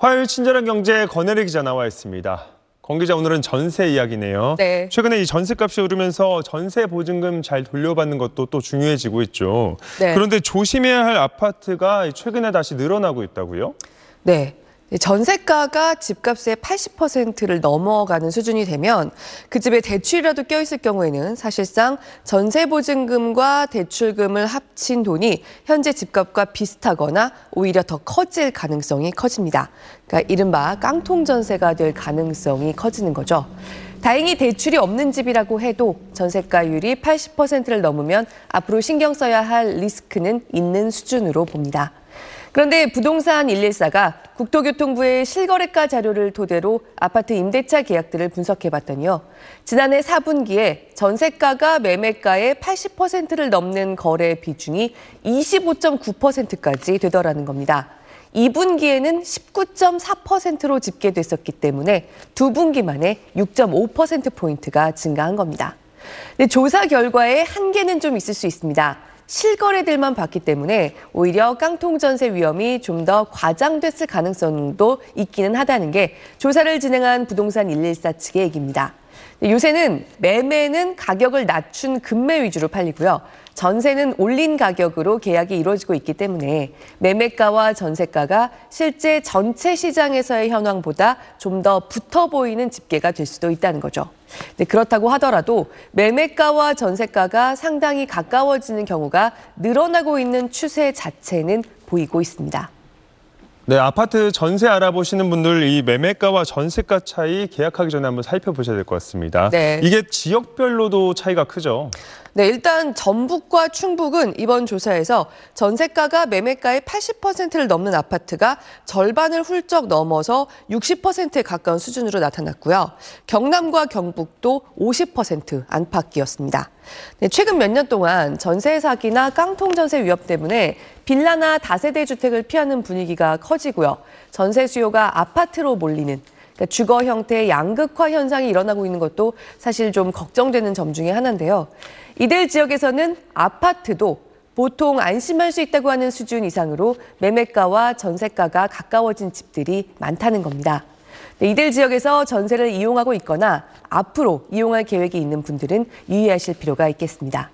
화요일 친절한 경제 권혜리 기자 나와 있습니다. 권 기자 오늘은 전세 이야기네요. 네. 최근에 이 전세값이 오르면서 전세 보증금 잘 돌려받는 것도 또 중요해지고 있죠. 네. 그런데 조심해야 할 아파트가 최근에 다시 늘어나고 있다고요? 네. 전세가가 집값의 80%를 넘어가는 수준이 되면 그 집에 대출이라도 껴있을 경우에는 사실상 전세보증금과 대출금을 합친 돈이 현재 집값과 비슷하거나 오히려 더 커질 가능성이 커집니다. 그러니까 이른바 깡통 전세가 될 가능성이 커지는 거죠. 다행히 대출이 없는 집이라고 해도 전세가율이 80%를 넘으면 앞으로 신경 써야 할 리스크는 있는 수준으로 봅니다. 그런데 부동산 114가 국토교통부의 실거래가 자료를 토대로 아파트 임대차 계약들을 분석해봤더니요. 지난해 4분기에 전세가가 매매가의 80%를 넘는 거래 비중이 25.9%까지 되더라는 겁니다. 2분기에는 19.4%로 집계됐었기 때문에 두 분기 만에 6.5%포인트가 증가한 겁니다. 조사 결과에 한계는 좀 있을 수 있습니다. 실거래들만 봤기 때문에 오히려 깡통 전세 위험이 좀 더 과장됐을 가능성도 있기는 하다는 게 조사를 진행한 부동산 114 측의 얘기입니다. 요새는 매매는 가격을 낮춘 금매 위주로 팔리고요. 전세는 올린 가격으로 계약이 이루어지고 있기 때문에 매매가와 전세가가 실제 전체 시장에서의 현황보다 좀 더 붙어 보이는 집계가 될 수도 있다는 거죠. 네, 그렇다고 하더라도 매매가와 전세가가 상당히 가까워지는 경우가 늘어나고 있는 추세 자체는 보이고 있습니다. 네, 아파트 전세 알아보시는 분들 이 매매가와 전세가 차이 계약하기 전에 한번 살펴보셔야 될 것 같습니다. 네. 이게 지역별로도 차이가 크죠. 네, 일단 전북과 충북은 이번 조사에서 전세가가 매매가의 80%를 넘는 아파트가 절반을 훌쩍 넘어서 60%에 가까운 수준으로 나타났고요. 경남과 경북도 50% 안팎이었습니다. 네, 최근 몇 년 동안 전세 사기나 깡통 전세 위협 때문에 빌라나 다세대 주택을 피하는 분위기가 커지고요. 전세 수요가 아파트로 몰리는 그러니까 주거 형태의 양극화 현상이 일어나고 있는 것도 사실 좀 걱정되는 점 중에 하나인데요. 이들 지역에서는 아파트도 보통 안심할 수 있다고 하는 수준 이상으로 매매가와 전세가가 가까워진 집들이 많다는 겁니다. 네, 이들 지역에서 전세를 이용하고 있거나 앞으로 이용할 계획이 있는 분들은 유의하실 필요가 있겠습니다.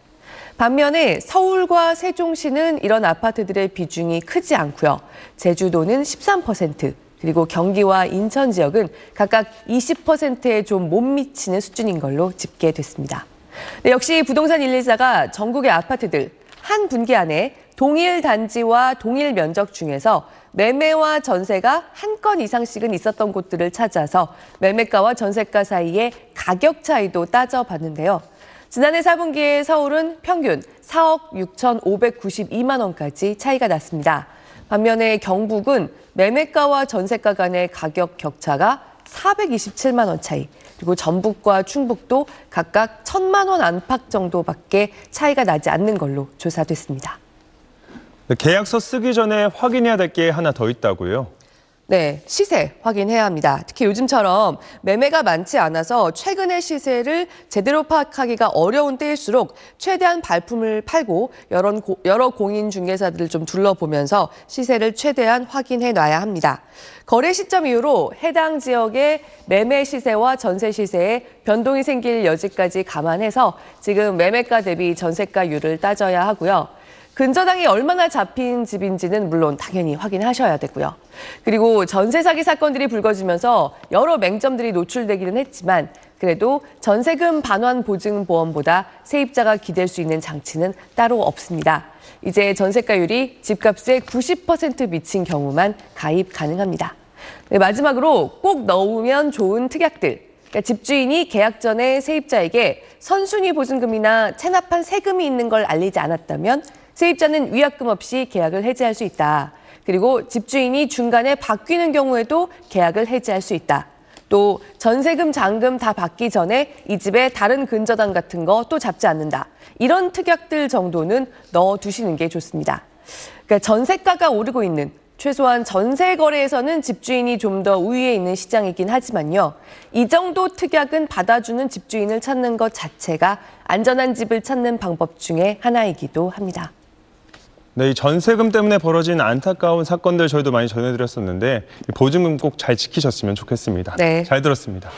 반면에 서울과 세종시는 이런 아파트들의 비중이 크지 않고요. 제주도는 13%, 그리고 경기와 인천 지역은 각각 20%에 좀 못 미치는 수준인 걸로 집계됐습니다. 네, 역시 부동산 114가 전국의 아파트들 한 분기 안에 동일 단지와 동일 면적 중에서 매매와 전세가 한 건 이상씩은 있었던 곳들을 찾아서 매매가와 전세가 사이의 가격 차이도 따져봤는데요. 지난해 4분기에 서울은 평균 4억 6,592만 원까지 차이가 났습니다. 반면에 경북은 매매가와 전세가 간의 가격 격차가 427만 원 차이, 그리고 전북과 충북도 각각 1천만 원 안팎 정도밖에 차이가 나지 않는 걸로 조사됐습니다. 네, 계약서 쓰기 전에 확인해야 될 게 하나 더 있다고요. 네, 시세 확인해야 합니다. 특히 요즘처럼 매매가 많지 않아서 최근의 시세를 제대로 파악하기가 어려운 때일수록 최대한 발품을 팔고 여러, 고, 여러 공인 중개사들을 좀 둘러보면서 시세를 최대한 확인해 놔야 합니다. 거래 시점 이후로 해당 지역의 매매 시세와 전세 시세에 변동이 생길 여지까지 감안해서 지금 매매가 대비 전세가율을 따져야 하고요. 근저당이 얼마나 잡힌 집인지는 물론 당연히 확인하셔야 되고요. 그리고 전세 사기 사건들이 불거지면서 여러 맹점들이 노출되기는 했지만 그래도 전세금 반환 보증 보험보다 세입자가 기댈 수 있는 장치는 따로 없습니다. 이제 전세가율이 집값의 90% 미친 경우만 가입 가능합니다. 네, 마지막으로 꼭 넣으면 좋은 특약들. 그러니까 집주인이 계약 전에 세입자에게 선순위 보증금이나 체납한 세금이 있는 걸 알리지 않았다면 세입자는 위약금 없이 계약을 해지할 수 있다. 그리고 집주인이 중간에 바뀌는 경우에도 계약을 해지할 수 있다. 또 전세금, 잔금 다 받기 전에 이 집에 다른 근저당 같은 거 또 잡지 않는다. 이런 특약들 정도는 넣어 두시는 게 좋습니다. 그러니까 전세가가 오르고 있는 최소한 전세 거래에서는 집주인이 좀 더 우위에 있는 시장이긴 하지만요. 이 정도 특약은 받아주는 집주인을 찾는 것 자체가 안전한 집을 찾는 방법 중에 하나이기도 합니다. 네, 이 전세금 때문에 벌어진 안타까운 사건들 저희도 많이 전해드렸었는데 이 보증금 꼭 잘 지키셨으면 좋겠습니다. 네. 잘 들었습니다.